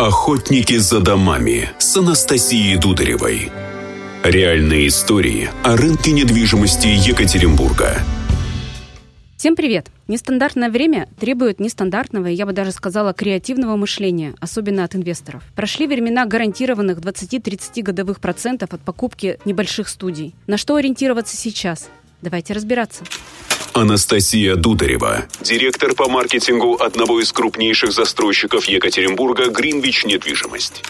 Охотники за домами с Анастасией Дударевой. Реальные истории о рынке недвижимости Екатеринбурга. Всем привет! Нестандартное время требует нестандартного, я бы даже сказала, креативного мышления, особенно от инвесторов. Прошли времена гарантированных 20-30 годовых процентов от покупки небольших студий. На что ориентироваться сейчас? Давайте разбираться. Анастасия Дударева, директор по маркетингу одного из крупнейших застройщиков Екатеринбурга «Гринвич Недвижимость».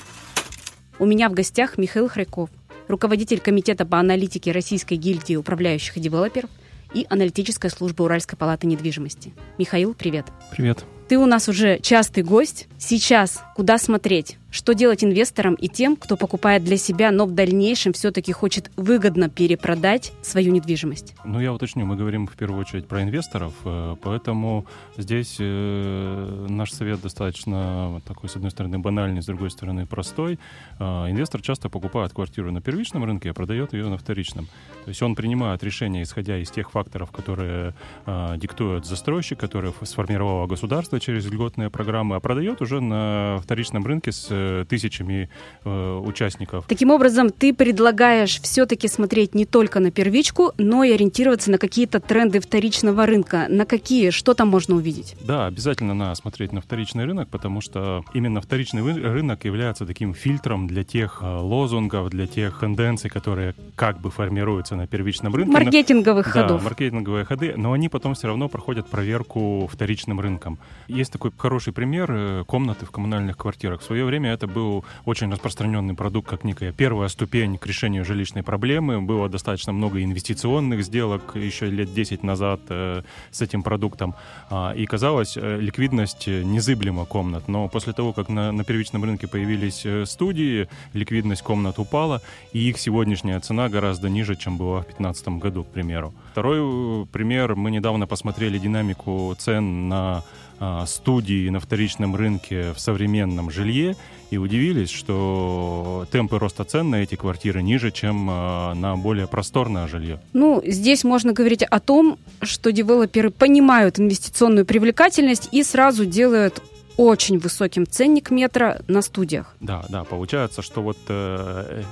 У меня в гостях Михаил Хряков, руководитель комитета по аналитике Российской гильдии управляющих и девелоперов и аналитической службы Уральской палаты недвижимости. Михаил, привет. Привет. Ты у нас уже частый гость. Сейчас куда смотреть? Что делать инвесторам и тем, кто покупает для себя, но в дальнейшем все-таки хочет выгодно перепродать свою недвижимость? Ну, я уточню, мы говорим в первую очередь про инвесторов, э, поэтому здесь э, наш совет достаточно такой, с одной стороны, банальный, с другой стороны, простой. Э, инвестор часто покупает квартиру на первичном рынке, а продает ее на вторичном. То есть он принимает решение, исходя из тех факторов, которые диктует застройщик, которые сформировало государство через льготные программы, а продает уже на вторичном рынке с э, тысячами э, участников. Таким образом, ты предлагаешь все-таки смотреть не только на первичку, но и ориентироваться на какие-то тренды вторичного рынка. На какие? Что там можно увидеть? Да, обязательно надо смотреть на вторичный рынок, потому что именно вторичный рынок является таким фильтром для тех э, лозунгов, для тех тенденций, которые как бы формируются на первичном рынке. Маркетинговых да, ходов. маркетинговые ходы, но они потом все равно проходят проверку вторичным рынком. Есть такой хороший пример комнаты в коммунальных квартирах. В свое время это был очень распространенный продукт, как некая первая ступень к решению жилищной проблемы. Было достаточно много инвестиционных сделок еще лет 10 назад э, с этим продуктом. А, и казалось, э, ликвидность незыблема комнат. Но после того, как на, на первичном рынке появились студии, ликвидность комнат упала, и их сегодняшняя цена гораздо ниже, чем была в 2015 году, к примеру. Второй пример. Мы недавно посмотрели динамику цен на студии на вторичном рынке в современном жилье и удивились, что темпы роста цен на эти квартиры ниже, чем а, на более просторное жилье. Ну, здесь можно говорить о том, что девелоперы понимают инвестиционную привлекательность и сразу делают очень высоким ценник метра на студиях. Да, да, получается, что вот э,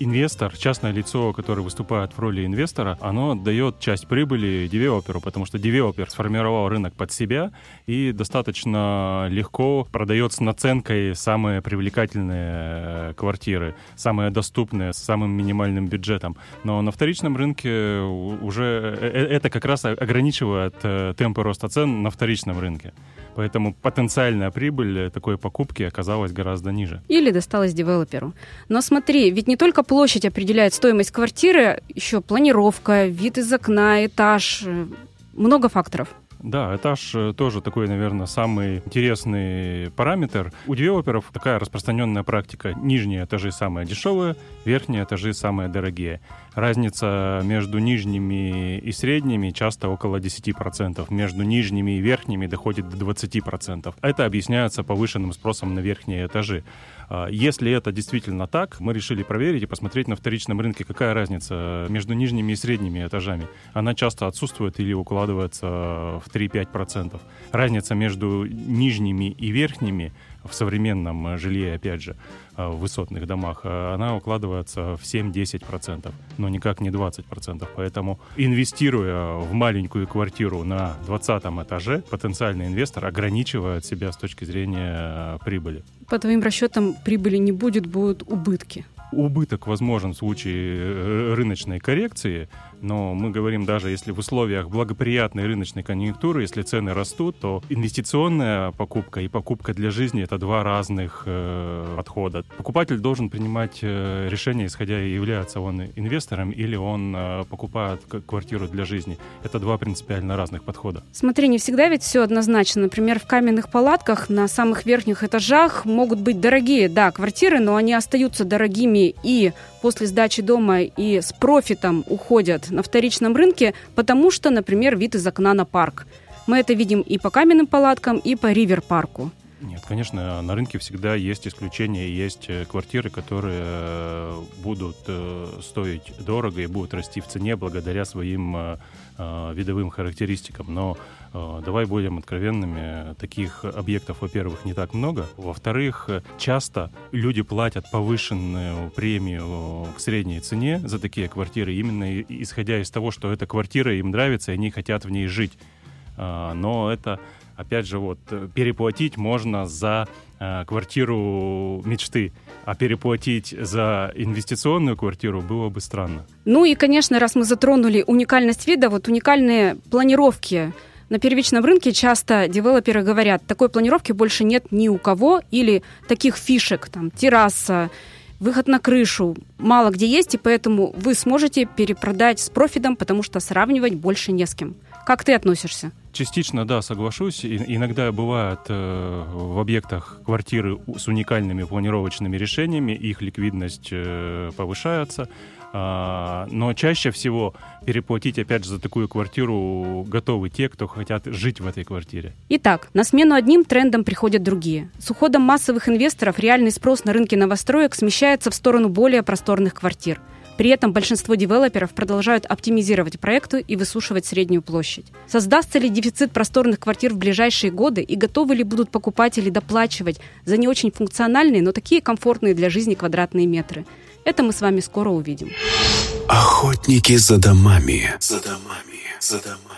инвестор, частное лицо, которое выступает в роли инвестора, оно дает часть прибыли девелоперу, потому что девелопер сформировал рынок под себя и достаточно легко продает с наценкой самые привлекательные э, квартиры, самые доступные, с самым минимальным бюджетом. Но на вторичном рынке уже э, э, это как раз ограничивает темпы роста цен на вторичном рынке. Поэтому потенциальная прибыль такой покупки оказалась гораздо ниже. Или досталась девелоперу. Но смотри, ведь не только площадь определяет стоимость квартиры, еще планировка, вид из окна, этаж, э, много факторов. Да, этаж э, тоже такой, наверное, самый интересный параметр. У девелоперов такая распространенная практика. Нижние этажи самые дешевые, верхние этажи самые дорогие. Разница между нижними и средними часто около 10%. Между нижними и верхними доходит до 20%. Это объясняется повышенным спросом на верхние этажи. А, если это действительно так, мы решили проверить и посмотреть на вторичном рынке, какая разница между нижними и средними этажами. Она часто отсутствует или укладывается в 3-5%. Разница между нижними и верхними в современном жилье, опять же, Э, в высотных домах, э, она укладывается в 7-10%, но никак не 20%. Поэтому, инвестируя в маленькую квартиру на 20 этаже, потенциальный инвестор ограничивает себя с точки зрения э, прибыли. По твоим расчетам, прибыли не будет, будут убытки. Убыток возможен в случае рыночной коррекции, но мы говорим даже, если в условиях благоприятной рыночной конъюнктуры, если цены растут, то инвестиционная покупка и покупка для жизни — это два разных э, подхода. Покупатель должен принимать э, решение, исходя, является он инвестором или он э, покупает квартиру для жизни. Это два принципиально разных подхода. Смотри, не всегда ведь все однозначно. Например, в каменных палатках на самых верхних этажах могут быть дорогие, да, квартиры, но они остаются дорогими и после сдачи дома и с профитом уходят на вторичном рынке, потому что, например, вид из окна на парк. Мы это видим и по каменным палаткам, и по ривер-парку. Нет, конечно, на рынке всегда есть исключения, есть э, квартиры, которые э, будут э, стоить дорого и будут расти в цене благодаря своим видовым характеристикам. Но давай будем откровенными, таких объектов, во-первых, не так много. Во-вторых, часто люди платят повышенную премию к средней цене за такие квартиры, именно исходя из того, что эта квартира им нравится, и они хотят в ней жить. Но это опять же, вот э, переплатить можно за э, квартиру мечты, а переплатить за инвестиционную квартиру было бы странно. Ну и, конечно, раз мы затронули уникальность вида, вот уникальные планировки на первичном рынке часто девелоперы говорят, такой планировки больше нет ни у кого, или таких фишек, там, терраса, выход на крышу, мало где есть, и поэтому вы сможете перепродать с профитом, потому что сравнивать больше не с кем. Как ты относишься? Частично, да, соглашусь. И, иногда бывают э, в объектах квартиры с уникальными планировочными решениями, их ликвидность э, повышается. А, но чаще всего переплатить, опять же, за такую квартиру готовы те, кто хотят жить в этой квартире. Итак, на смену одним трендам приходят другие. С уходом массовых инвесторов реальный спрос на рынке новостроек смещается в сторону более просторных квартир – при этом большинство девелоперов продолжают оптимизировать проекты и высушивать среднюю площадь. Создастся ли дефицит просторных квартир в ближайшие годы и готовы ли будут покупатели доплачивать за не очень функциональные, но такие комфортные для жизни квадратные метры? Это мы с вами скоро увидим. Охотники за домами. За домами. За домами.